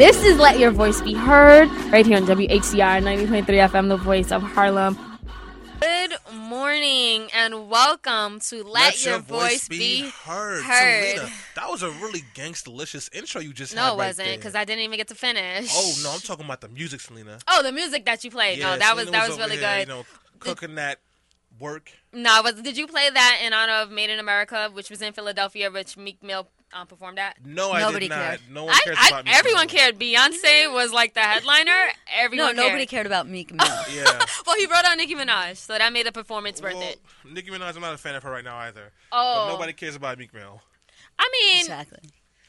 This is Let Your Voice Be Heard right here on WHCR 90.3 FM, the voice of Harlem. Good morning and welcome to Let, Your, Voice, Be heard. heard. Selena, that was a really gangsta-licious intro you just No, had it right wasn't because I didn't even get to finish. Oh no, I'm talking about the music, Selena. Oh, the music that you played. Yeah, no, that was that was over really here, good. You know, cooking that work. No, was did you play that in honor of Made in America, which was in Philadelphia, which Meek Mill um, performed at? No, I Nobody did not. cared. No one I, cares I, about me. everyone cared. Beyonce was like the headliner. Everyone. No, Everyone nobody cared. cared about Meek Mill. Yeah. Well, he wrote on Nicki Minaj, so that made the performance worth it. Nicki Minaj, I'm not a fan of her right now either. Oh. But nobody cares about Meek Mill. I mean, exactly.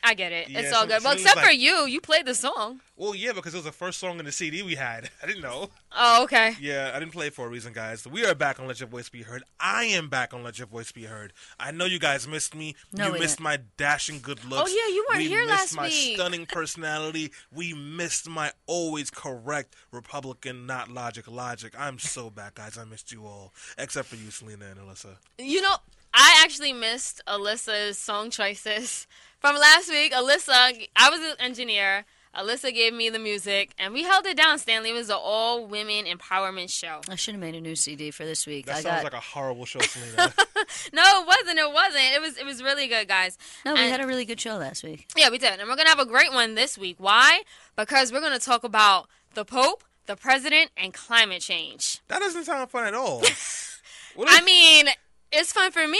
I get it. Yeah, it's all so- good. Well, except for you, you played the song. Well, yeah, because it was the first song in the CD we had. I didn't know. Oh, okay. Yeah, I didn't play it for a reason, guys. We are back on Let Your Voice Be Heard. I am back on Let Your Voice Be Heard. I know you guys missed me. No, you we missed didn't. my dashing good oh, looks. Oh, yeah, you weren't we here missed last my stunning personality. We missed my always correct Republican, not logic, logic. I'm so back, guys. I missed you all, except for you, Selena and Alyssa. You know, I actually missed Alyssa's song choices from last week. Alyssa, I was an engineer. Alyssa gave me the music, and we held it down. Stanley it was an all women empowerment show. I should have made a new CD for this week. That I sounds got like a horrible show, Selena. No, it wasn't. It wasn't. It was. It was really good, guys. no. We had a really good show last week. Yeah, we did, and we're gonna have a great one this week. Why? Because we're gonna talk about the Pope, the President, and climate change. that doesn't sound fun at all. What I mean, it's fun for me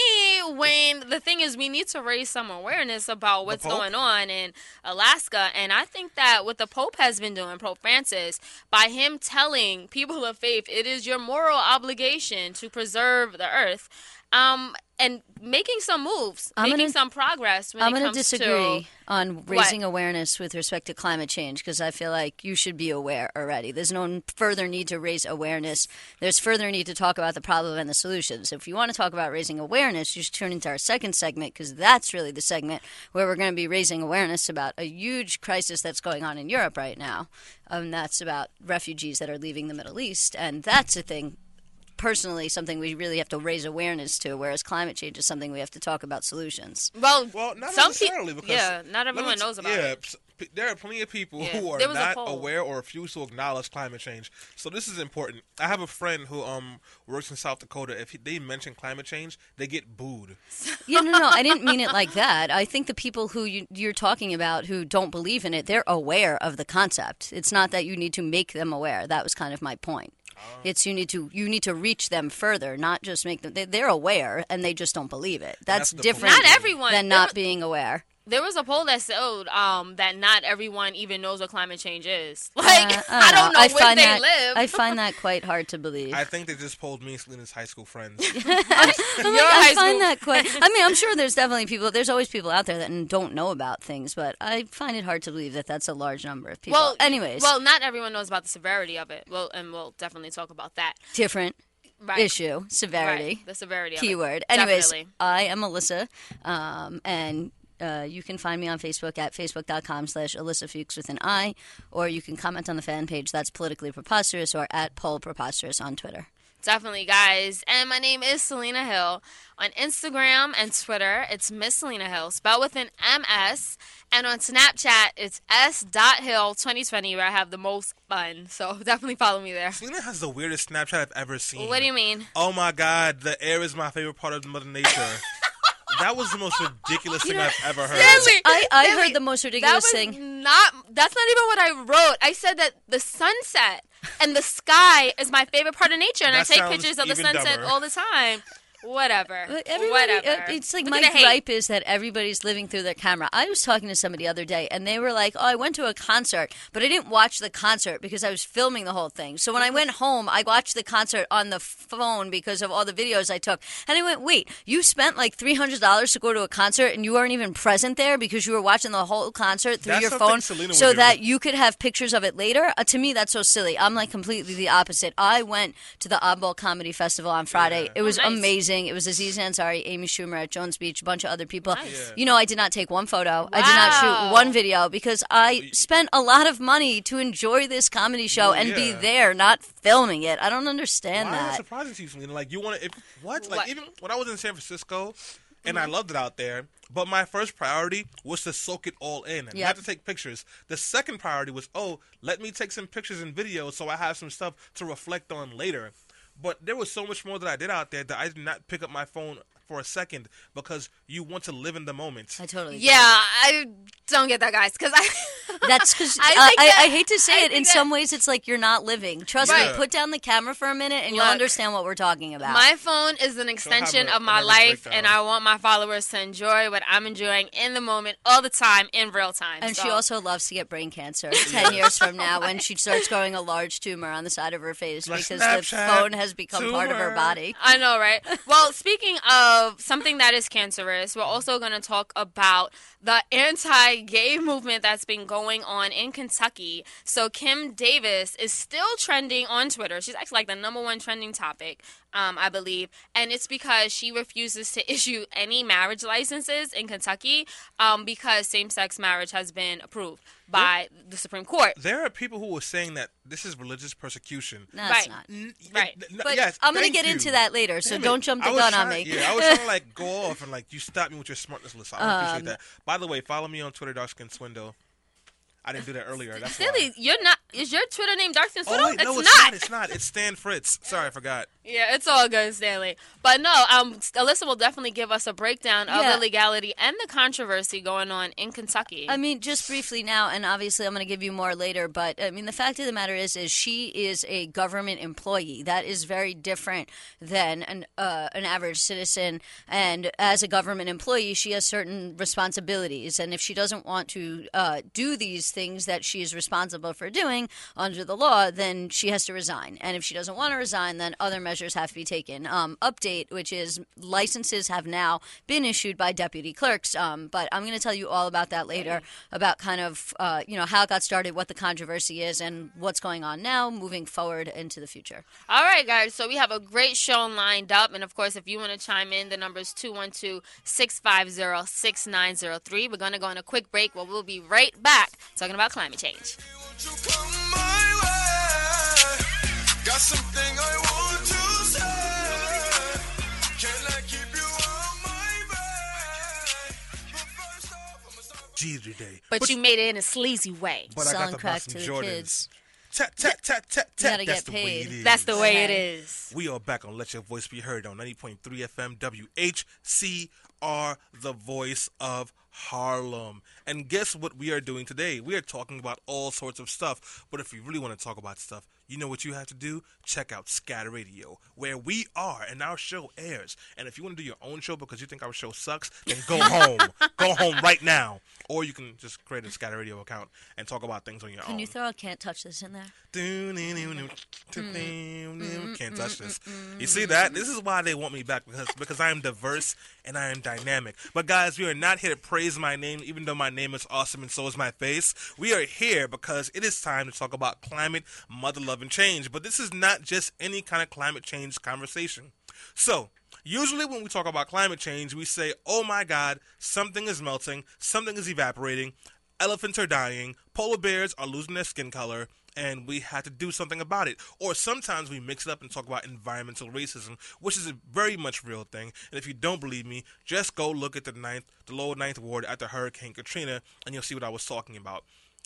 when the thing is we need to raise some awareness about what's going on in Alaska. And I think that what the Pope has been doing, Pope Francis, by him telling people of faith it is your moral obligation to preserve the earth. Um, and making some moves, I'm making gonna- some progress when I'm going to disagree on raising awareness with respect to climate change because I feel like you should be aware already. There's no further need to raise awareness. There's further need to talk about the problem and the solutions. If you want to talk about raising awareness, you should turn into our second segment because that's really the segment where we're going to be raising awareness about a huge crisis that's going on in Europe right now. Um, that's about refugees that are leaving the Middle East, and that's a thing personally something we really have to raise awareness to whereas climate change is something we have to talk about solutions well, Well, not some peop- necessarily because yeah, not everyone t- knows about yeah, it. s- p- there are plenty of people Yeah, who are there was a not aware or refuse to acknowledge climate change. So this is important. I have a friend who um works in South Dakota. If he, they mention climate change, they get booed. Yeah, no, no, I didn't mean it like that. I think the people who you, you're talking about who don't believe in it, they're aware of the concept. It's not that you need to make them aware. That was kind of my point. It's you need to you need to reach them further, not just make them. They, they're aware and they just don't believe it. That's, that's different. Not everyone. than not was- being aware. There was a poll that showed um, that not everyone even knows what climate change is. Like, Uh, I don't know, I where find they that, live. I find that quite hard to believe. I think they just polled me and Selena's high school friends. I'm like, high I find school- that quite. I mean, I'm sure there's definitely people. There's always people out there that don't know about things, but I find it hard to believe that that's a large number of people. well, anyways, well, not everyone knows about the severity of it. Well, and we'll definitely talk about that. different Right. issue, severity. Right. The severity of keyword. it. Anyways, Definitely. I am Alyssa, um, and uh, you can find me on Facebook at facebook.com slash Alyssa Fuchs with an I, or you can comment on the fan page that's politically preposterous or at poll Preposterous on Twitter. Definitely, guys. And my name is Selena Hill. On Instagram and Twitter, it's Miss Selena Hill, spelled with an MS. And on Snapchat, it's s.hill2020, where I have the most fun. So definitely follow me there. Selena has the weirdest Snapchat I've ever seen. What do you mean? Oh my God, the air is my favorite part of Mother Nature. that was the most ridiculous thing I've ever heard. Stanley, I, I Stanley, heard the most that ridiculous was thing. not. That's not even what I wrote. I said that the sunset and the sky is my favorite part of nature, and That I take sounds pictures of the even sunset dumber. all the time. Whatever. Everybody, Whatever. uh, it's like Look my at the hate. gripe is that everybody's living through their camera. I was talking to somebody the other day, and they were like, "Oh, I went to a concert, but I didn't watch the concert because I was filming the whole thing. So when I went home, I watched the concert on the phone because of all the videos I took." And I went, "Wait, you spent like three hundred dollars to go to a concert, and you weren't even present there because you were watching the whole concert through That's your phone, Selena so would do. that you could have pictures of it later?" Uh, to me, that's so silly. I'm like completely the opposite. I went to the Oddball Comedy Festival on Friday. Yeah. It was nice. amazing. It was Aziz Ansari, Amy Schumer at Jones Beach, a bunch of other people. Nice. Yeah. You know, I did not take one photo. I did not shoot one video because I spent a lot of money to enjoy this comedy show Well, and be there, not filming it. I don't understand Why that that. surprising to you, Selena? Like you want to? What? Like What? even when I was in San Francisco, and I mm-hmm. loved it out there. But my first priority was to soak it all in and Yep. not to take pictures. The second priority was, oh, let me take some pictures and videos so I have some stuff to reflect on later. But there was so much more that I did out there that I did not pick up my phone for a second because you want to live in the moment. I totally get Yeah, I don't get that, guys, because I. That's because uh, I I, think I, that- I hate to say I it. In that- some ways, it's like you're not living. Trust Right. me. Put down the camera for a minute, and you'll understand what we're talking about. My phone is an extension a- of my life, and I want my followers to enjoy what I'm enjoying in the moment, all the time, in real time. and So- she also loves to get brain cancer. Ten years from now, when she starts growing a large tumor on the side of her face Like because Snapchat the phone has become part of her body. I know, right? Well, speaking of something that is cancerous, we're also going to talk about the anti gay movement that's been going on in Kentucky. So, Kim Davis is still trending on Twitter. She's actually like the number one trending topic, um, I believe. And it's because she refuses to issue any marriage licenses in Kentucky um, because same sex marriage has been approved by the Supreme Court. There are people who were saying that this is religious persecution. No, it's Right. not. N- Right. n- But yes, I'm going to get you. into that later, so Damn it. don't jump the was gun on me. Yeah, I was trying to like go off and like you stopped me with your smartness, Alyssa. I Um, appreciate that. By the way, follow me on Twitter, Darkskin Swindle. I didn't do that earlier. That's why. You're not. Is your Twitter name Darkston Oh Swiddle? wait, no, it's, it's not. not. It's not. It's Stan Fritz. Sorry, I forgot. Yeah, it's all good, Stanley. But no, um, Alyssa will definitely give us a breakdown of Yeah. the legality and the controversy going on in Kentucky. I mean, just briefly now, and obviously I'm going to give you more later. But I mean, the fact of the matter is, is she is a government employee. That is very different than an uh, an average citizen. And as a government employee, she has certain responsibilities. And if she doesn't want to uh, do these things that she is responsible for doing under the law, then she has to resign. And if she doesn't want to resign, then other measures have to be taken. Um, update, which is licenses have now been issued by deputy clerks. Um, but I'm going to tell you all about that later, about kind of uh, you know how it got started, what the controversy is, and what's going on now, moving forward into the future. all right, guys. So we have a great show lined up, and of course, if you want to chime in, the number is 212-650-6903. We're gonna go on a quick break. Well, we'll be right back talking about climate change. Won't you come my way? Got something I want to say. Can I keep you on my bed? But first off, I'ma start Jeezy day. But, you made it in a sleazy way. but I got Selling to crack to the Jordans. kids. Tat tat tat tat You gotta That's get the way it is. That's the way Okay. is. We are back on Let Your Voice Be Heard on 90.3 FM WHCR, the voice of Harlem. And guess what we are doing today? We are talking about all sorts of stuff. But if you really want to talk about stuff, you know what you have to do? Check out Scatter Radio, where we are and our show airs. And if you want to do your own show because you think our show sucks, then go home. go home right now. Or you can just create a Scatter Radio account and talk about things on your Can own. Can you throw a can't touch this in there? Can't touch this. You see that? This is why they want me back because because I am diverse and I am dynamic. But guys, we are not here to praise my name, even though my name is awesome and so is my face. We are here because it is time to talk about climate, mother love, and. But this is not just any kind of climate change conversation. So. Usually, when we talk about climate change, we say, oh my God, something is melting, something is evaporating, elephants are dying, polar bears are losing their skin color, and we have to do something about it. Or sometimes we mix it up and talk about environmental racism, which is a very much real thing. And if you don't believe me, just go look at the ninth, the lower ninth ward after Hurricane Katrina, and you'll see what I was talking about.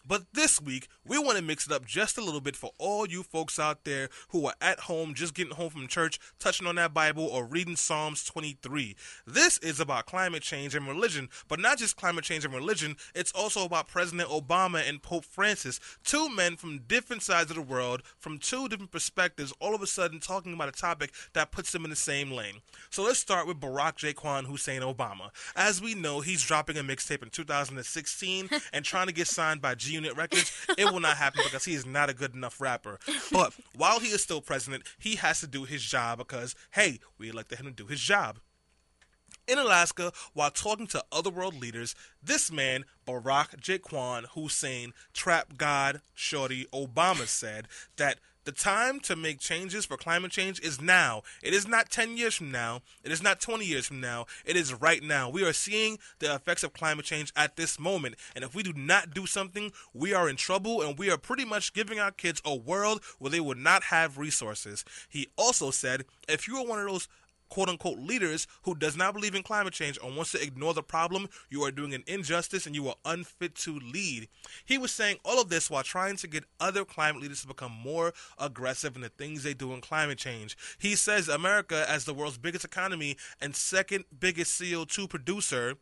But this week, we want to mix it up just a little bit for all you folks out there who are at home, just getting home from church, touching on that Bible, or reading Psalms 23. This is about climate change and religion, but not just climate change and religion, it's also about President Obama and Pope Francis, two men from different sides of the world, from two different perspectives, all of a sudden talking about a topic that puts them in the same lane. So let's start with Barack Jaquan Hussein Obama. As we know, he's dropping a mixtape in 2016 and trying to get signed by G Unit Records. It will not happen because he is not a good enough rapper. But while he is still president, he has to do his job because, hey, we elected him to do his job. In Alaska, while talking to other world leaders, this man, Barack Jaquan Hussein, trap god Shorty Obama, said that the time to make changes for climate change is now. It is not 10 years from now. It is not 20 years from now. It is right now. We are seeing the effects of climate change at this moment. And if we do not do something, we are in trouble and we are pretty much giving our kids a world where they will not have resources. He also said if you are one of those quote unquote leaders who does not believe in climate change or wants to ignore the problem, you are doing an injustice and you are unfit to lead. He was saying all of this while trying to get other climate leaders to become more aggressive in the things they do in climate change. He says America, as the world's biggest economy and second biggest CO2 producer,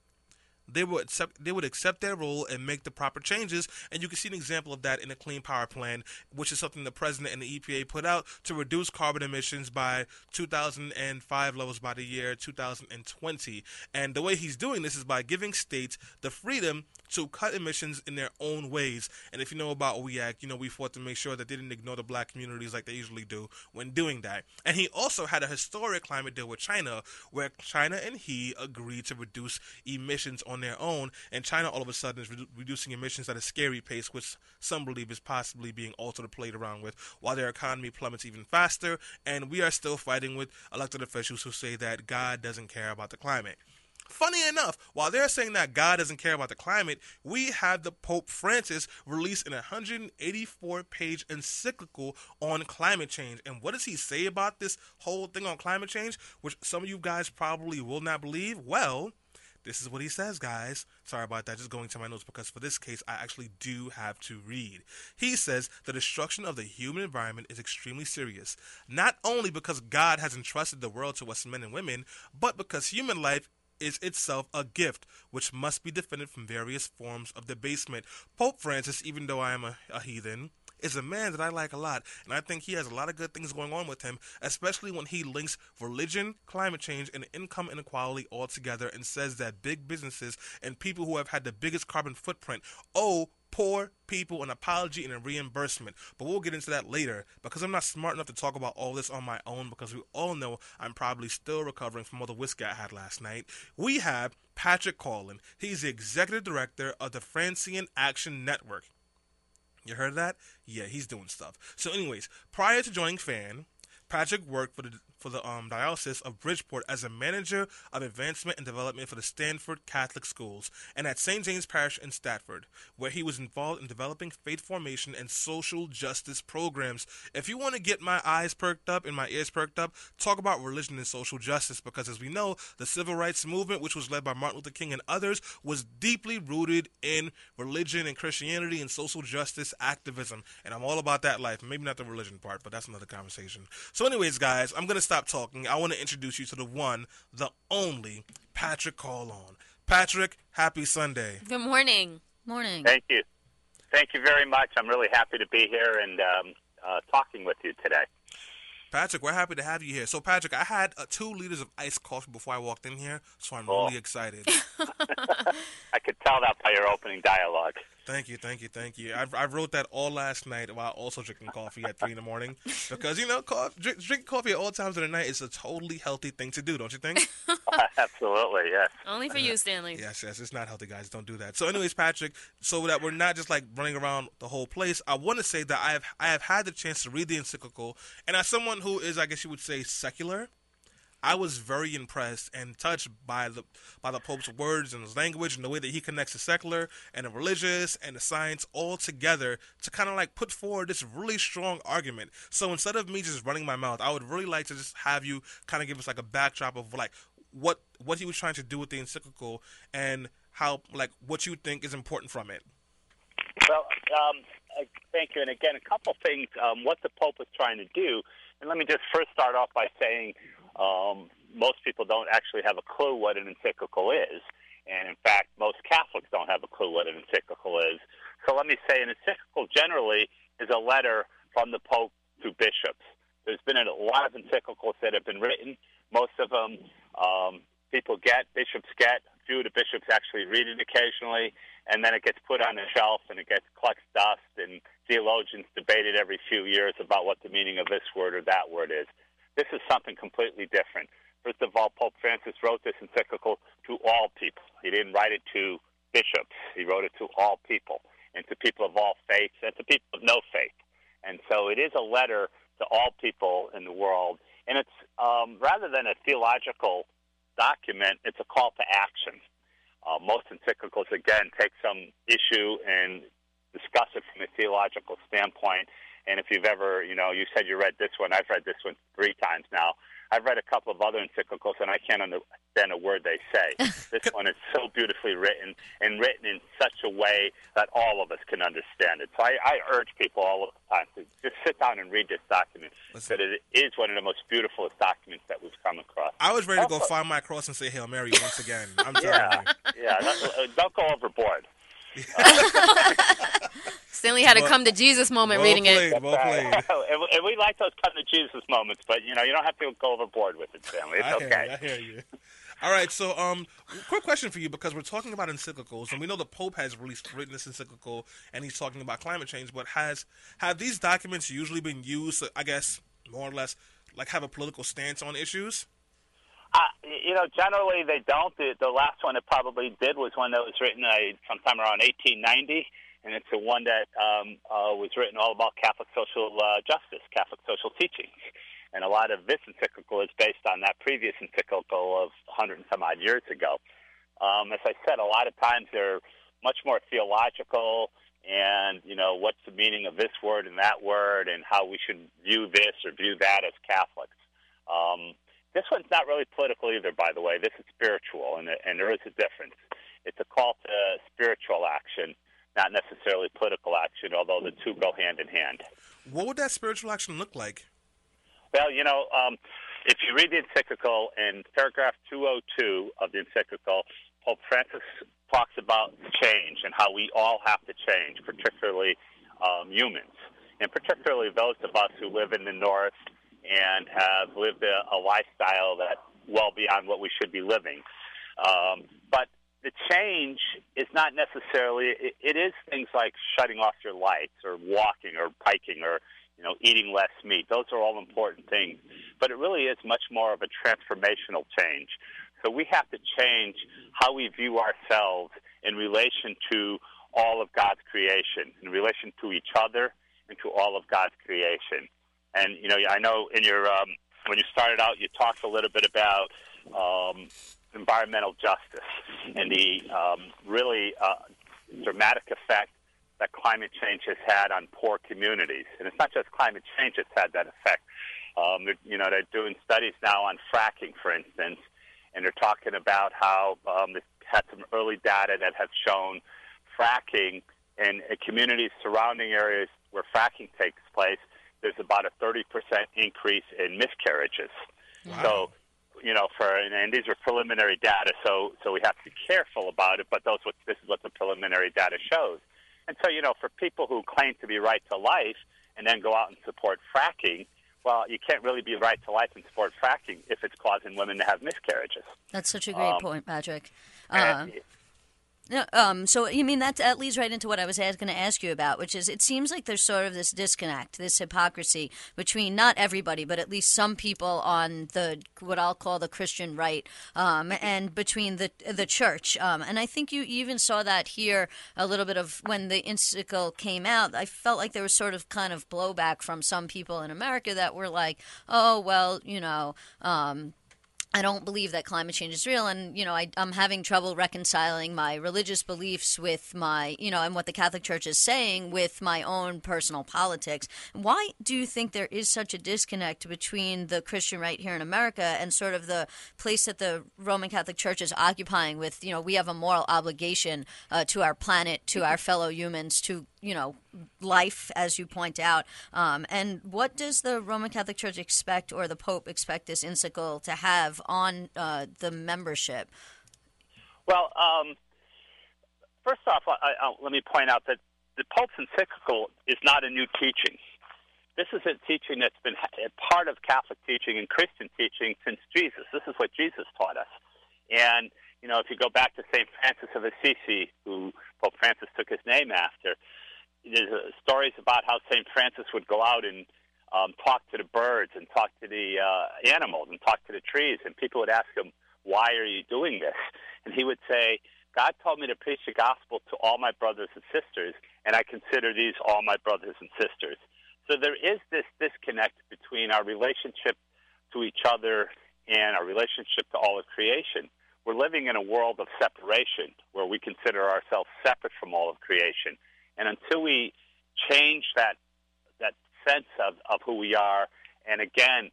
they would accept they would accept their role and make the proper changes. And you can see an example of that in the clean power plan which is something the president and the EPA put out to reduce carbon emissions by 2005 levels by the year 2020 and the way he's doing this is by giving states the freedom to cut emissions in their own ways. And if you know about WE ACT you know we fought to make sure that they didn't ignore the black communities like they usually do when doing that. And he also had a historic climate deal with China where China and he agreed to reduce emissions on their own, and China all of a sudden is redu- reducing emissions at a scary pace, which some believe is possibly being altered or played around with, while their economy plummets even faster, and we are still fighting with elected officials who say that God doesn't care about the climate. Funny enough, while they're saying that God doesn't care about the climate, we have the Pope Francis release an 184 page encyclical on climate change. And what does he say about this whole thing on climate change, which some of you guys probably will not believe? Well, this is what he says, guys. Sorry about that, just going to my notes because for this case, I actually do have to read. He says the destruction of the human environment is extremely serious, not only because God has entrusted the world to us men and women, but because human life is itself a gift which must be defended from various forms of debasement. Pope Francis, even though I am a, a heathen, is a man that I like a lot, and I think he has a lot of good things going on with him, especially when he links religion, climate change, and income inequality all together and says that big businesses and people who have had the biggest carbon footprint owe poor people an apology and a reimbursement. But we'll get into that later because I'm not smart enough to talk about all this on my own because we all know I'm probably still recovering from all the whiskey I had last night. We have Patrick Carolan. He's the executive director of the Franciscan Action Network. You heard that? Yeah, he's doing stuff. So, anyways, prior to joining FAN, Patrick worked for the for the um, Diocese of Bridgeport as a manager of advancement and development for the Stamford Catholic Schools and at St. James Parish in Stratford, where he was involved in developing faith formation and social justice programs. If you want to get my eyes perked up and my ears perked up, talk about religion and social justice because, as we know, the civil rights movement, which was led by Martin Luther King and others, was deeply rooted in religion and Christianity and social justice activism. And I'm all about that life. Maybe not the religion part, but that's another conversation. So, anyways, guys, I'm going to stop talking. I want to introduce you to the one, the only Patrick Carolan. Patrick, happy Sunday. Good morning. Morning. Thank you. Thank you very much. I'm really happy to be here and um, uh, talking with you today. Patrick, we're happy to have you here. So, Patrick, I had uh, two liters of iced coffee before I walked in here, so I'm Oh. really excited. I could tell that by your opening dialogue. Thank you, thank you, thank you. I, I wrote that all last night while also drinking coffee at three in the morning because you know, co- drink, drinking coffee at all times of the night is a totally healthy thing to do, don't you think? Absolutely, yes. Only for you, Stanley. Yes, yes, it's not healthy, guys. Don't do that. So, anyways, Patrick, so that we're not just like running around the whole place, I want to say that I have I have had the chance to read the encyclical, and as someone who is, I guess you would say, secular, I was very impressed and touched by the by the Pope's words and his language and the way that he connects the secular and the religious and the science all together to kind of like put forward this really strong argument. So instead of me just running my mouth, I would really like to just have you kind of give us like a backdrop of like what what he was trying to do with the encyclical and how like what you think is important from it. Well, um, thank you. And again, a couple things. Um, what the Pope was trying to do, and let me just first start off by saying um, most people don't actually have a clue what an encyclical is. And in fact, most Catholics don't have a clue what an encyclical is. So let me say an encyclical generally is a letter from the Pope to bishops. There's been a lot of encyclicals that have been written. Most of them um, people get, bishops get. A few of the bishops actually read it occasionally, and then it gets put on a shelf and it gets collects dust, and theologians debate it every few years about what the meaning of this word or that word is. This is something completely different. First of all, Pope Francis wrote this encyclical to all people. He didn't write it to bishops. He wrote it to all people and to people of all faiths and to people of no faith. And so it is a letter to all people in the world. And it's um, rather than a theological document, it's a call to action. Uh, most encyclicals, again, take some issue and discuss it from a theological standpoint. And if you've ever, you know, you said you read this one, I've read this one three times now. I've read a couple of other encyclicals, and I can't understand a word they say. this one is so beautifully written and written in such a way that all of us can understand it. So I, I urge people all the time to just sit down and read this document Listen. because it is one of the most beautiful documents that we've come across. I was ready to go find my cross and say Hail Mary once again. I'm telling Yeah, yeah. Don't, uh, don't go overboard. Stanley had a Well- come to Jesus moment Well reading played, it. well played. and, and we like those come to Jesus moments, but you know, you don't have to go overboard with it, Stanley. It's I okay. you. I hear you. All right, so um, quick question for you because we're talking about encyclicals, and we know the Pope has released written this encyclical, and he's talking about climate change. But has have these documents usually been used? I guess more or less, like have a political stance on issues. You know, generally they don't. The, the last one it probably did was one that was written uh, sometime around 1890, and it's the one that um, uh, was written all about Catholic social uh, justice, Catholic social teachings. And a lot of this encyclical is based on that previous encyclical of 100 and some odd years ago. Um, as I said, a lot of times they're much more theological and, you know, what's the meaning of this word and that word and how we should view this or view that as Catholics. Um, this one's not really political either, by the way. This is spiritual, and, and there is a difference. It's a call to spiritual action, not necessarily political action, although the two go hand in hand. What would that spiritual action look like? Well, you know, um, if you read the encyclical in paragraph 202 of the encyclical, Pope Francis talks about change and how we all have to change, particularly um, humans, and particularly those of us who live in the North and have lived a, a lifestyle that well beyond what we should be living. Um, but the change is not necessarily, it, it is things like shutting off your lights or walking or biking or you know, eating less meat. Those are all important things. But it really is much more of a transformational change. So we have to change how we view ourselves in relation to all of God's creation, in relation to each other and to all of God's creation. And, you know, I know in your, um, when you started out, you talked a little bit about um, environmental justice and the um, really uh, dramatic effect that climate change has had on poor communities. And it's not just climate change that's had that effect. Um, you know, they're doing studies now on fracking, for instance, and they're talking about how um, they've had some early data that have shown fracking in communities surrounding areas where fracking takes place, there's about a 30% increase in miscarriages. So, you know, for and, these are preliminary data, so so we have to be careful about it. But those what this is what the preliminary data shows. And so, you know, for people who claim to be right to life and then go out and support fracking, well, you can't really be right to life and support fracking if it's causing women to have miscarriages. That's such a great Um, point, Patrick. And- Uh, um, so you mean that that leads right into what I was going to ask you about, which is it seems like there's sort of this disconnect, this hypocrisy between not everybody, but at least some people on the what I'll call the Christian right, um, and between the the church. Um, and I think you even saw that here a little bit of when the encyclical came out. I felt like there was sort of kind of blowback from some people in America that were like, oh well, you know. Um, I don't believe that climate change is real, and you know I, I'm having trouble reconciling my religious beliefs with my, you know, and what the Catholic Church is saying with my own personal politics. Why do you think there is such a disconnect between the Christian right here in America and sort of the place that the Roman Catholic Church is occupying? With you know, we have a moral obligation uh, to our planet, to our fellow humans, to you know life, as you point out. Um, and what does the Roman Catholic Church expect, or the Pope expect this encyclical to have on uh, the membership? Well, um, first off, I, I, let me point out that the Pope's encyclical is not a new teaching. This is a teaching that's been a part of Catholic teaching and Christian teaching since Jesus. This is what Jesus taught us. And, you know, if you go back to St. Francis of Assisi, who Pope Francis took his name after, there's uh, stories about how St. Francis would go out and um, talk to the birds and talk to the uh, animals and talk to the trees. And people would ask him, why are you doing this? And he would say, God told me to preach the gospel to all my brothers and sisters, and I consider these all my brothers and sisters. So there is this disconnect between our relationship to each other and our relationship to all of creation. We're living in a world of separation where we consider ourselves separate from all of creation. And until we change that that sense of, of who we are, and again,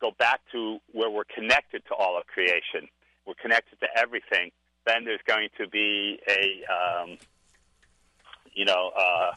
go back to where we're connected to all of creation. We're connected to everything. Then there's going to be a, um, you know, uh,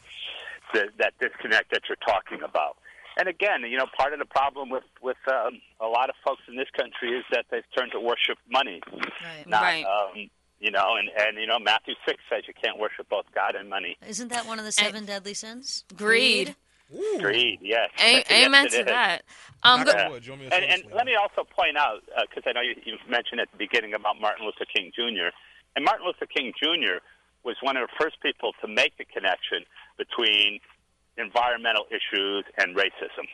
the, that disconnect that you're talking about. And again, you know, part of the problem with with um, a lot of folks in this country is that they've turned to worship money, Right. not Right. um, you know, and and you know, Matthew six says you can't worship both God and money. Isn't that one of the seven deadly sins? Greed. Ooh. Greed, yes. A- amen it to is. that. Um, Knock go- wood. Do you want me to And, and let me also point out, because I know you, you mentioned at the beginning about Martin Luther King Jr., and Martin Luther King Jr. was one of the first people to make the connection between environmental issues and racism.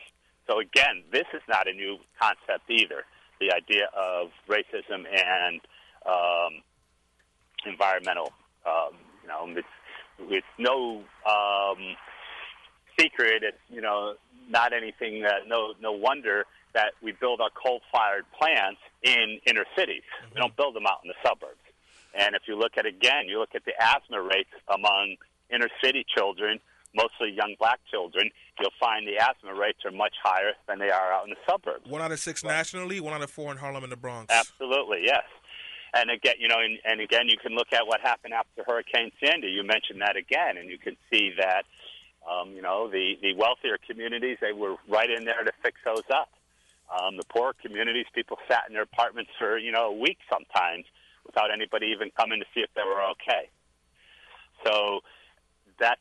So again, this is not a new concept either. The idea of racism and um, environmental, um, you know, it's, it's no um, secret. It's you know not anything. That, no no wonder that we build our coal-fired plants in inner cities. We don't build them out in the suburbs. And if you look at again, you look at the asthma rates among inner city children, mostly young black children, you'll find the asthma rates are much higher than they are out in the suburbs. One out of six nationally, one out of four in Harlem and the Bronx. Absolutely, yes. And again, you know, and, and again, you can look at what happened after Hurricane Sandy. You mentioned that again, and you can see that, um, you know, the the wealthier communities they were right in there to fix those up. Um, the poorer communities, people sat in their apartments for you know a week sometimes without anybody even coming to see if they were okay. So that's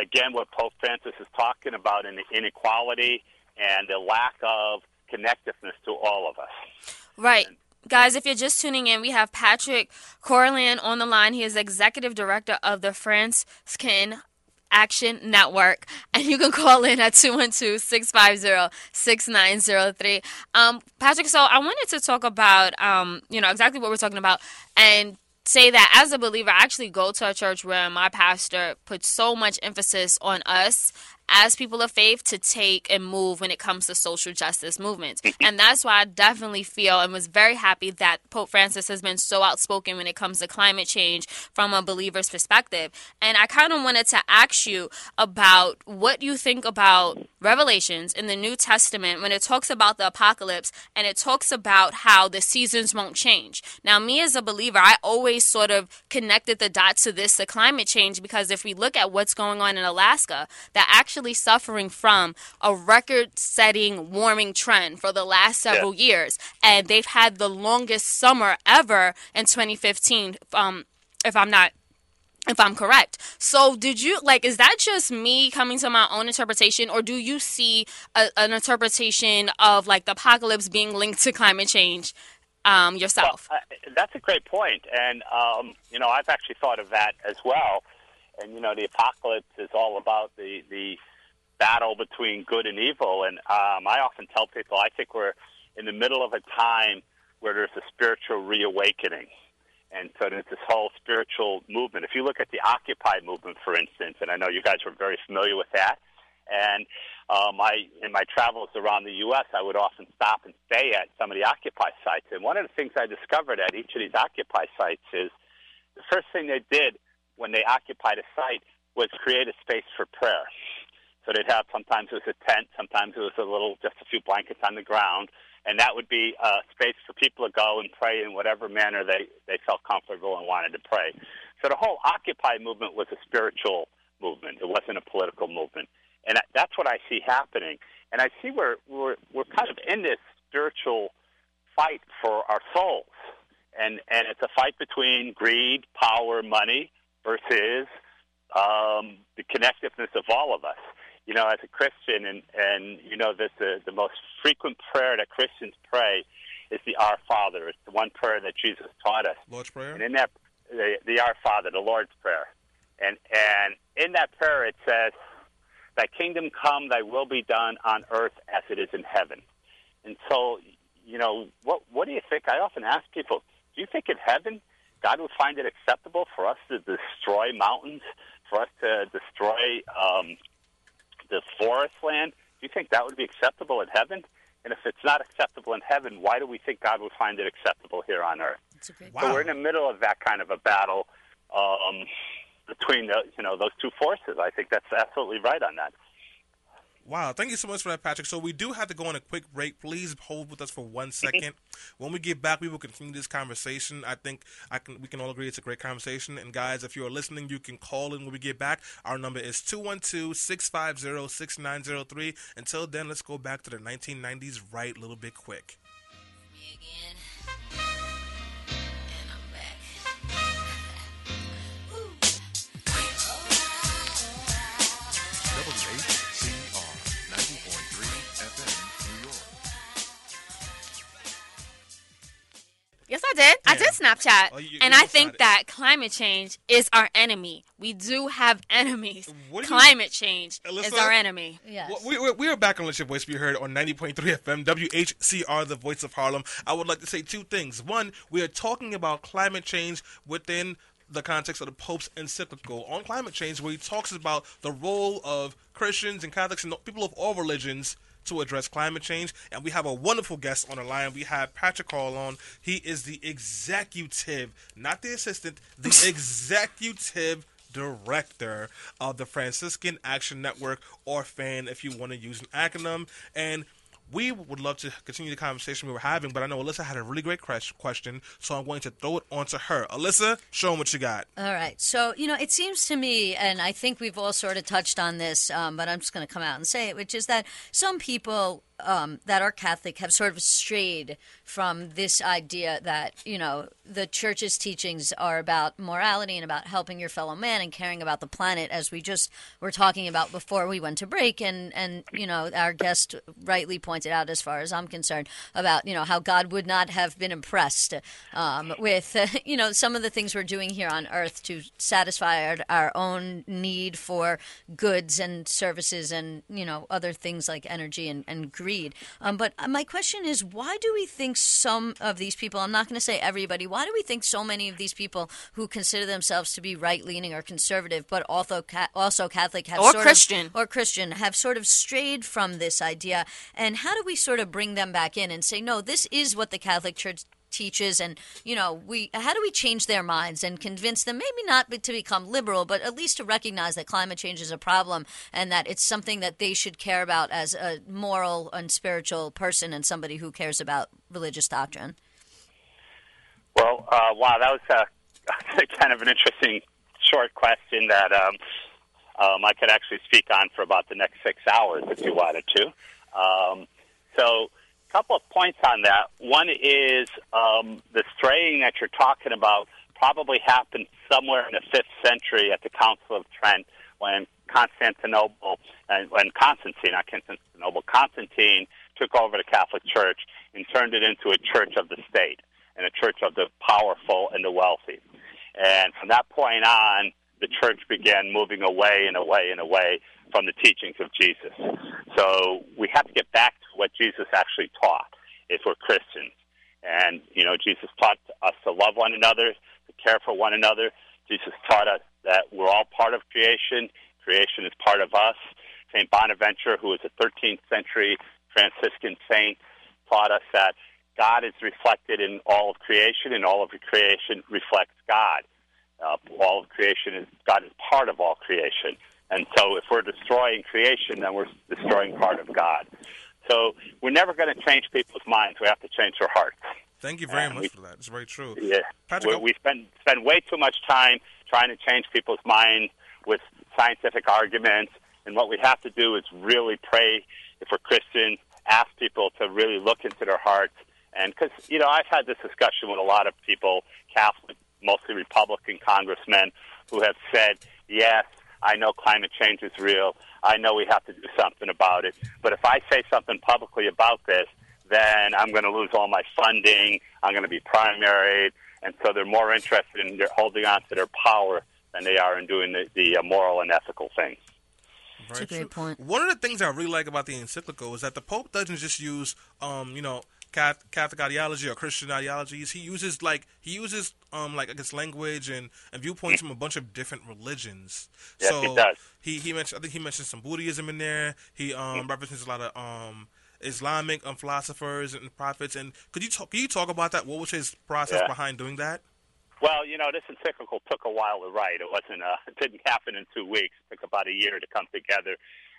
again what Pope Francis is talking about in the inequality and the lack of connectiveness to all of us. Right. Guys, if you're just tuning in, we have Patrick Carolan on the line. He is executive director of the Franciscan Action Network. And you can call in at 212-650-6903. Um, Patrick, so I wanted to talk about, um, you know, exactly what we're talking about and say that as a believer, I actually go to a church where my pastor puts so much emphasis on us as people of faith to take and move when it comes to social justice movements. Mm-hmm. and that's why I definitely feel and was very happy that Pope Francis has been so outspoken when it comes to climate change from a believer's perspective. And I kind of wanted to ask you about what you think about Revelations in the New Testament when it talks about the apocalypse and it talks about how the seasons won't change. Now, me as a believer, I always sort of connected the dots to this to climate change because if we look at what's going on in Alaska, that actually suffering from a record setting warming trend for the last several years. And they've had the longest summer ever in 2015, um, if I'm not if I'm correct. So, did you like? Is that just me coming to my own interpretation, or do you see a, an interpretation of like the apocalypse being linked to climate change um, yourself? Well, uh, that's a great point, and um, you know I've actually thought of that as well. And you know the apocalypse is all about the the battle between good and evil. And um, I often tell people I think we're in the middle of a time where there's a spiritual reawakening. And so there's this whole spiritual movement. If you look at the Occupy movement, for instance, and I know you guys were very familiar with that, and um, I, in my travels around the U.S., I would often stop and stay at some of the Occupy sites. And one of the things I discovered at each of these Occupy sites is the first thing they did when they occupied a site was create a space for prayer. So they'd have sometimes it was a tent, sometimes it was a little, just a few blankets on the ground, and that would be a space for people to go and pray in whatever manner they, they felt comfortable and wanted to pray. So the whole Occupy movement was a spiritual movement. It wasn't a political movement. And that- that's what I see happening. And I see we're, we're, we're kind of in this spiritual fight for our souls. And, and it's a fight between greed, power, money versus um, the connectiveness of all of us. You know, as a Christian, and, and you know, this, the, the most frequent prayer that Christians pray is the Our Father. It's the one prayer that Jesus taught us. Lord's Prayer. And in that, the, the Our Father, the Lord's Prayer. And, and in that prayer, it says, Thy kingdom come, thy will be done on earth as it is in heaven. And so, you know, what, what do you think? I often ask people, do you think in heaven God would find it acceptable for us to destroy mountains, for us to destroy um, the forest land? Do you think that would be acceptable in heaven? And if it's not acceptable in heaven, why do we think God would find it acceptable here on earth? That's Wow. So we're in the middle of that kind of a battle um, between the, you know those two forces. I think that's absolutely right on that. Wow, thank you so much for that, Patrick. So we do have to go on a quick break. Please hold with us for one second. when we get back, we will continue this conversation. I think I can we can all agree it's a great conversation. And guys, if you are listening, you can call in when we get back. Our number is 212-650-6903. Until then, let's go back to the 1990s right a little bit quick. Me again. Yes, I did. I did Snapchat. Oh, you- and you I think it. that climate change is our enemy. We do have enemies. What do you- climate change is our enemy. Yes. Well, we, we, we are back on Let Your Voice Be Heard on 90.3 FM, WHCR, the voice of Harlem. I would like to say two things. One, we are talking about climate change within the context of the Pope's encyclical on climate change, where he talks about the role of Christians and Catholics and people of all religions to address climate change. And we have a wonderful guest on the line. We have Patrick Carolan. He is the executive, not the assistant, the executive director of the Franciscan Action Network, or FAN, if you want to use an acronym. And we would love to continue the conversation we were having, but I know Alyssa had a really great question, so I'm going to throw it onto her. Alyssa, show them what you got. All right. So, you know, it seems to me, and I think we've all sort of touched on this, um, but I'm just going to come out and say it, which is that some people um, that are Catholic have sort of strayed from this idea that, you know, the church's teachings are about morality and about helping your fellow man and caring about the planet, as we just were talking about before we went to break. And, and you know, our guest rightly pointed out, as far as I'm concerned, about, you know, how God would not have been impressed um, with, uh, you know, some of the things we're doing here on earth to satisfy our, our own need for goods and services and, you know, other things like energy and, and greed. Um, but my question is, why do we think some of these people, I'm not going to say everybody, why do we think so many of these people who consider themselves to be right leaning or conservative, but also, ca- also Catholic have Or sort of- Christian. or Christian have sort of strayed from this idea? And how do we sort of bring them back in and say, no, this is what the Catholic Church teaches and you know we how do we change their minds and convince them maybe not to become liberal but at least to recognize that climate change is a problem and that it's something that they should care about as a moral and spiritual person and somebody who cares about religious doctrine Well, uh, wow, that was uh, kind of an interesting short question that um, um, I could actually speak on for about the next six hours if you wanted to. Um, so, a couple of points on that. One is um, the straying that you're talking about probably happened somewhere in the fifth century at the Council of Trent when Constantinople and when Constantine, not Constantinople, Constantine took over the Catholic Church and turned it into a church of the state and a church of the powerful and the wealthy. And from that point on, the church began moving away and away and away from the teachings of Jesus. So we have to get back to what Jesus actually taught if we're Christians. And, you know, Jesus taught us to love one another, to care for one another. Jesus taught us that we're all part of creation. Creation is part of us. St. Bonaventure, who was a 13th century Franciscan saint, taught us that God is reflected in all of creation, and all of creation reflects God. Uh, all of creation is God is part of all creation, and so if we're destroying creation, then we're destroying part of God. So we're never going to change people's minds. We have to change their hearts. Thank you very Uh, much we- for that. It's very true. Yeah, Patrick, we, we spend spend way too much time trying to change people's minds with scientific arguments, and what we have to do is really pray. If we're Christians, ask people to really look into their hearts, and because you know I've had this discussion with a lot of people, Catholic, mostly Republican congressmen, who have said, yes, I know climate change is real. I know we have to do something about it. But if I say something publicly about this, then I'm going to lose all my funding. I'm going to be primaried. And so they're more interested in their holding on to their power than they are in doing the, the uh, moral and ethical things. Very a great true. point. One of the things I really like about the encyclical is that the Pope doesn't just use, um, you know, Cath- Catholic ideology or Christian ideologies. He uses like he uses um like I guess language and, and viewpoints from a bunch of different religions. Yes, so he does. He he mentioned I think he mentioned some Buddhism in there. He um represents a lot of um Islamic um, philosophers and prophets. And could you talk? Can you talk about that? What was his process Yeah. behind doing that? Well, you know, this encyclical took a while to write. It wasn't. Uh, it didn't happen in two weeks. It took about a year to come together,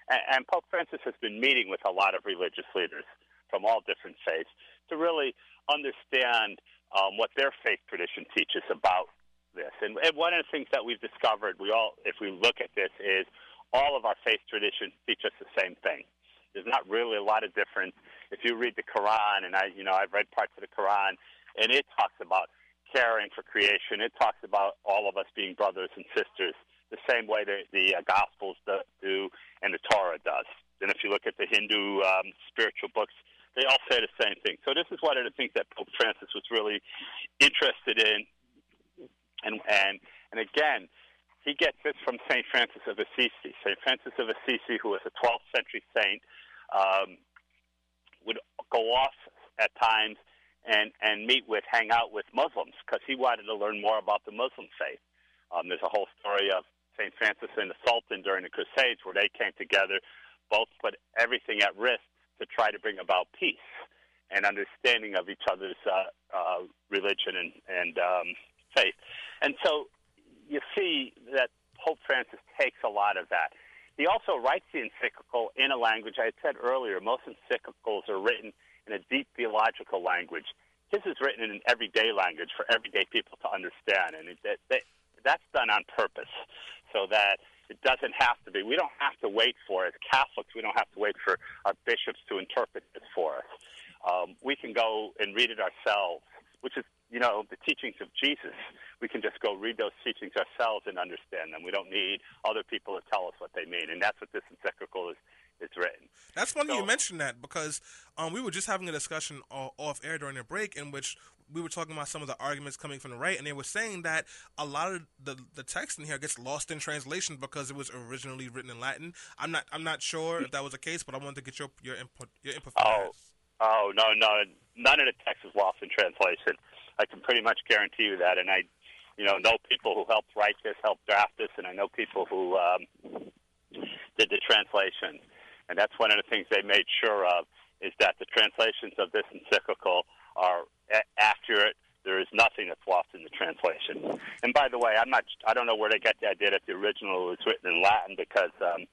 And, and Pope Francis has been meeting with a lot of religious leaders from all different faiths to really understand um, what their faith tradition teaches about this. And, and one of the things that we've discovered, we all, if we look at this, is all of our faith traditions teach us the same thing. There's not really a lot of difference. If you read the Quran, and I, you know, I've read parts of the Quran, and it talks about caring for creation. It talks about all of us being brothers and sisters, the same way that the uh, Gospels do, and the Torah does. And if you look at the Hindu um, spiritual books, they all say the same thing. So this is one of the things that Pope Francis was really interested in, and and and again, he gets this from Saint Francis of Assisi. Saint Francis of Assisi, who was a 12th century saint, um, would go off at times and and meet with, hang out with Muslims because he wanted to learn more about the Muslim faith. Um, there's a whole story of Saint Francis and the Sultan during the Crusades where they came together, both put everything at risk to try to bring about peace and understanding of each other's uh, uh, religion and, and um, faith. And so you see that Pope Francis takes a lot of that. He also writes the encyclical in a language I had said earlier. Most encyclicals are written in a deep theological language. His is written in an everyday language for everyday people to understand, and it, that, that's done on purpose so that it doesn't have to be. We don't have to wait for, as Catholics, we don't have to wait for our bishops to interpret this for us. Um, we can go and read it ourselves, which is, you know, the teachings of Jesus. We can just go read those teachings ourselves and understand them. We don't need other people to tell us what they mean, and that's what this encyclical is is written. That's funny So- you mentioned that because um, we were just having a discussion off air during a break in which we were talking about some of the arguments coming from the right, and they were saying that a lot of the the text in here gets lost in translation because it was originally written in Latin. I'm not I'm not sure if that was the case, but I wanted to get your your input your input. Oh, oh no, no, none of the text is lost in translation. I can pretty much guarantee you that, and I, you know, know people who helped write this, helped draft this, and I know people who um, did the translation, and that's one of the things they made sure of is that the translations of this encyclical are a- accurate. There is nothing that's lost in the translation. And by the way, I'm not. I don't know where they got the idea that the original was written in Latin because um,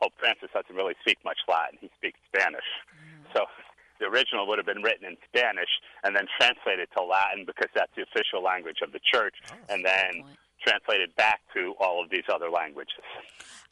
Pope Francis doesn't really speak much Latin. He speaks Spanish. So the original would have been written in Spanish and then translated to Latin because that's the official language of the church, and then point. Translated back to all of these other languages.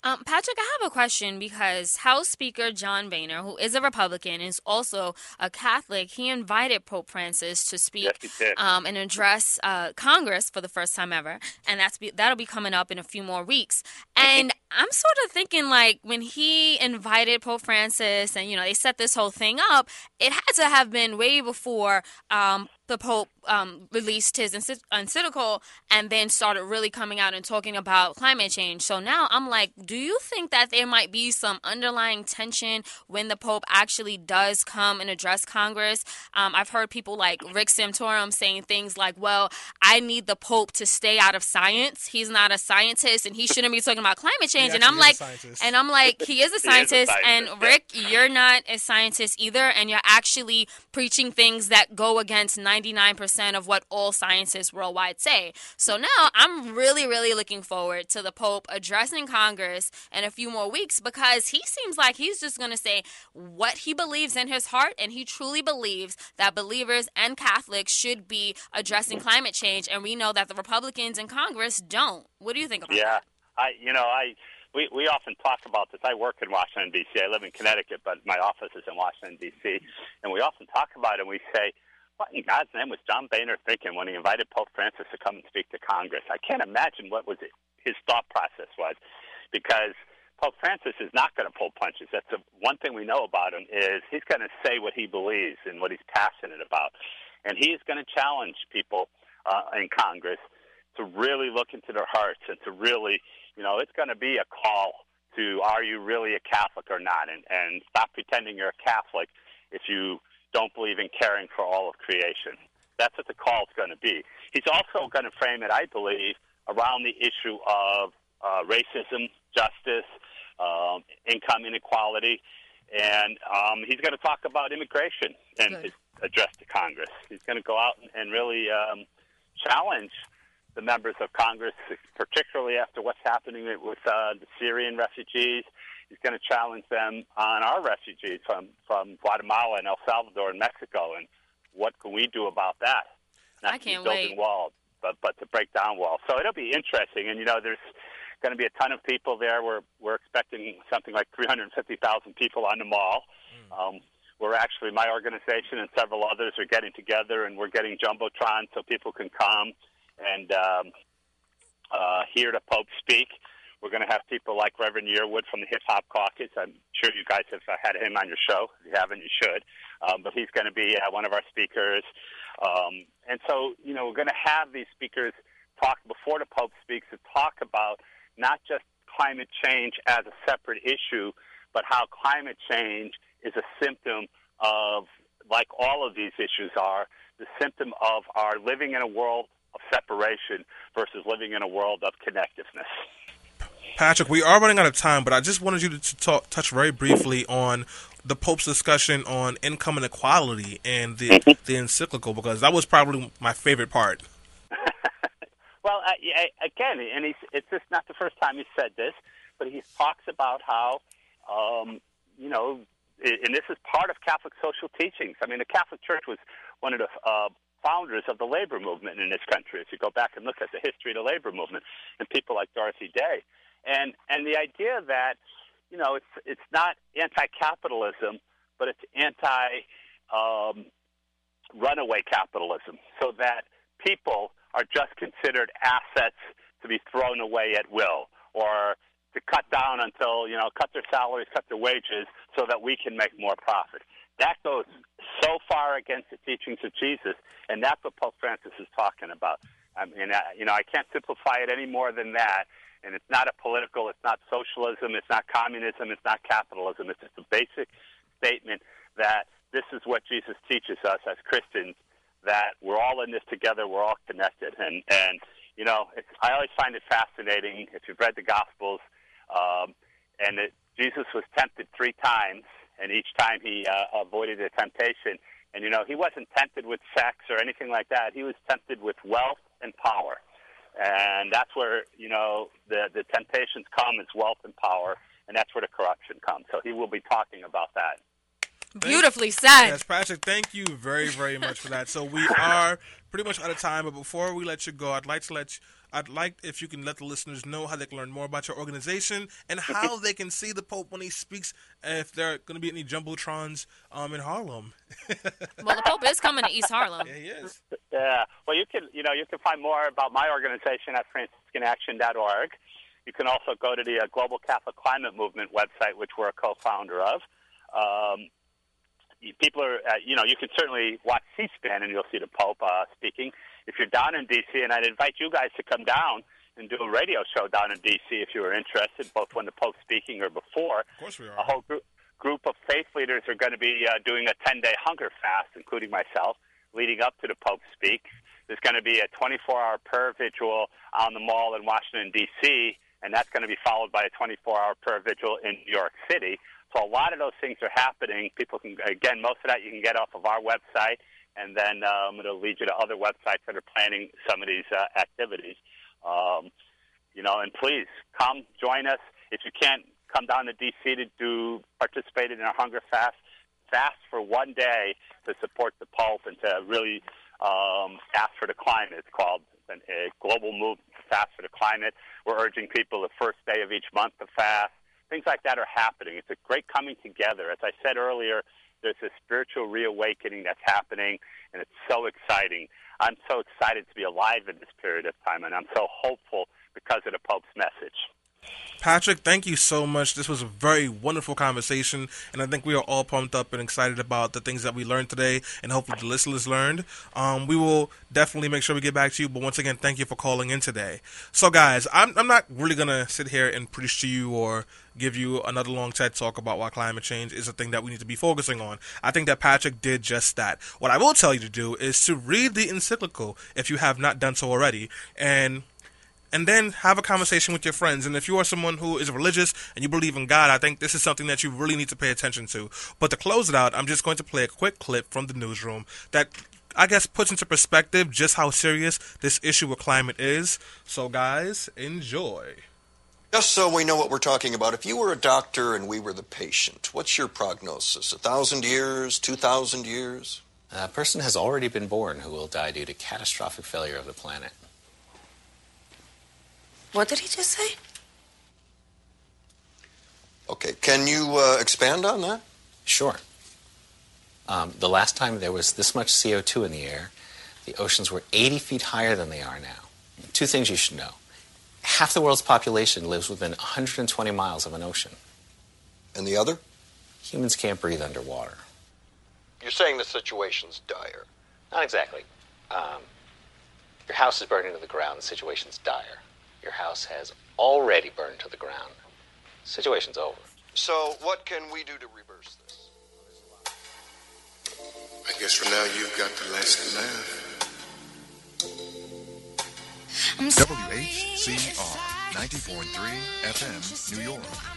Um, Patrick, I have a question because House Speaker John Boehner, who is a Republican, is also a Catholic. He invited Pope Francis to speak Yes, um, and address uh, Congress for the first time ever, and that's be, that'll be coming up in a few more weeks. And I'm sort of thinking like when he invited Pope Francis, and you know they set this whole thing up, it had to have been way before um, the Pope um, released his encyclical and then started really coming out and talking about climate change. So now I'm like, do you think that there might be some underlying tension when the Pope actually does come and address Congress? Um, I've heard people like Rick Santorum saying things like, well, I need the Pope to stay out of science. He's not a scientist and he shouldn't be talking about climate change. and I'm like, and I'm like, he is a He is a scientist. and. Rick, you're not a scientist either. And you're actually preaching things that go against 99% of what all scientists worldwide say. So now I'm really, really looking forward to the Pope addressing Congress in a few more weeks because he seems like he's just going to say what he believes in his heart. And he truly believes that believers and Catholics should be addressing climate change. And we know that the Republicans in Congress don't. What do you think about Yeah, that? I you know I we we often talk about this. I work in Washington D.C. I live in Connecticut, but my office is in Washington D.C. And we often talk about it. and We say, what in God's name was John Boehner thinking when he invited Pope Francis to come and speak to Congress? I can't imagine what was his thought process was, because. Pope Francis is not going to pull punches. That's the one thing we know about him is he's going to say what he believes and what he's passionate about, and he is going to challenge people uh, in Congress to really look into their hearts and to really, you know, it's going to be a call to are you really a Catholic or not, and and stop pretending you're a Catholic if you don't believe in caring for all of creation. That's what the call is going to be. He's also going to frame it, I believe, around the issue of uh, racism, justice, um, income inequality, and um, he's going to talk about immigration and his address to Congress. He's going to go out and, and really um, challenge the members of Congress, particularly after what's happening with uh, the Syrian refugees. He's going to challenge them on our refugees from from Guatemala and El Salvador and Mexico, and what can we do about that? Not I can't building wait. walls, but but to break down walls. So it'll be interesting, and you know, there's going to be a ton of people there. We're we're expecting something like 350,000 people on the mall. Um, we're actually my organization and several others are getting together, and we're getting jumbotron so people can come and um, uh, hear the Pope speak. We're going to have people like Reverend Yearwood from the Hip Hop Caucus. I'm sure you guys have uh, had him on your show. If you haven't, you should. Um, but he's going to be uh, one of our speakers. Um, and so, you know, we're going to have these speakers talk before the Pope speaks to talk about not just climate change as a separate issue, but how climate change is a symptom of, like all of these issues are, the symptom of our living in a world of separation versus living in a world of connectiveness. Patrick, we are running out of time, but I just wanted you to, talk, touch very briefly on the Pope's discussion on income inequality and the the encyclical because that was probably my favorite part. Well, uh, yeah, again, and he's, it's just not the first time he's said this, but he talks about how, um, you know, and this is part of Catholic social teachings. I mean, the Catholic Church was one of the uh, founders of the labor movement in this country. If you go back and look at the history of the labor movement, and people like Dorothy Day, and and the idea that, you know, it's it's not anti-capitalism, but it's anti. Um, runaway capitalism so that people are just considered assets to be thrown away at will or to cut down until, you know, cut their salaries, cut their wages so that we can make more profit. That goes so far against the teachings of Jesus, and that's what Pope Francis is talking about. I mean, I, you know, I can't simplify it any more than that. And it's not a political, it's not socialism, it's not communism, it's not capitalism. It's just a basic statement that this is what Jesus teaches us as Christians that we're all in this together, we're all connected. And, and you know, I always find it fascinating if you've read the Gospels, um, and it, Jesus was tempted three times, and each time he uh, avoided the temptation. And, you know, he wasn't tempted with sex or anything like that. He was tempted with wealth and power. And that's where, you know, the, the temptations come is wealth and power, and that's where the corruption comes. So he will be talking about that. Beautifully said. Yes, Patrick, thank you very, very much for that. So we are pretty much out of time, but before we let you go, I'd like to let you, I'd like if you can let the listeners know how they can learn more about your organization and how they can see the Pope when he speaks. If there are going to be any jumbotrons um, in Harlem, Well, the Pope is coming to East Harlem. yeah, he is. Yeah. Well, you can you know you can find more about my organization at FranciscanAction.org. You can also go to the uh, Global Catholic Climate Movement website, which we're a co-founder of. Um, people are uh, you know you can certainly watch C-SPAN and you'll see the Pope uh, speaking. If you're down in D.C., and I'd invite you guys to come down and do a radio show down in D.C. if you were interested, both when the Pope's speaking or before Of course we are. a whole group, group of faith leaders are going to be uh, doing a 10 day hunger fast, including myself, leading up to the Pope speak. There's going to be a 24 hour prayer vigil on the mall in Washington, D.C., and that's going to be followed by a 24 hour prayer vigil in New York City. So a lot of those things are happening. People can, again, most of that you can get off of our website, and then um, it'll lead you to other websites that are planning some of these uh, activities. Um, you know, and please come join us. If you can't come down to DC to do participate in our hunger fast, fast for one day to support the Pope and to really um, ask for the climate. It's called an, a global move to fast for the climate. We're urging people the first day of each month to fast. Things like that are happening. It's a great coming together. As I said earlier, there's a spiritual reawakening that's happening, and it's so exciting. I'm so excited to be alive in this period of time, and I'm so hopeful because of the Pope's message. Patrick, thank you so much. This was a very wonderful conversation, and I think we are all pumped up and excited about the things that we learned today, and hopefully the listeners learned. Um, we will definitely make sure we get back to you, but once again, thank you for calling in today. So, guys, I'm, I'm not really going to sit here and preach to you or give you another long TED talk about why climate change is a thing that we need to be focusing on. I think that Patrick did just that. What I will tell you to do is to read the encyclical if you have not done so already, and and then have a conversation with your friends. And if you are someone who is religious and you believe in God, I think this is something that you really need to pay attention to. But to close it out, I'm just going to play a quick clip from the newsroom that I guess puts into perspective just how serious this issue with climate is. So, guys, enjoy. Just so we know what we're talking about, if you were a doctor and we were the patient, what's your prognosis? A thousand years? Two thousand years? A person has already been born who will die due to catastrophic failure of the planet. What did he just say? Okay, can you uh, expand on that? Sure. Um, the last time there was this much CO2 in the air, the oceans were 80 feet higher than they are now. Two things you should know. Half the world's population lives within 120 miles of an ocean. And the other? Humans can't breathe underwater. You're saying the situation's dire. Not exactly. Um, your house is burning to the ground. The situation's dire. Your house has already burned to the ground. The Situation's over. So, what can we do to reverse this? I guess for now you've got the last laugh. WHCR 90.3 FM, New York.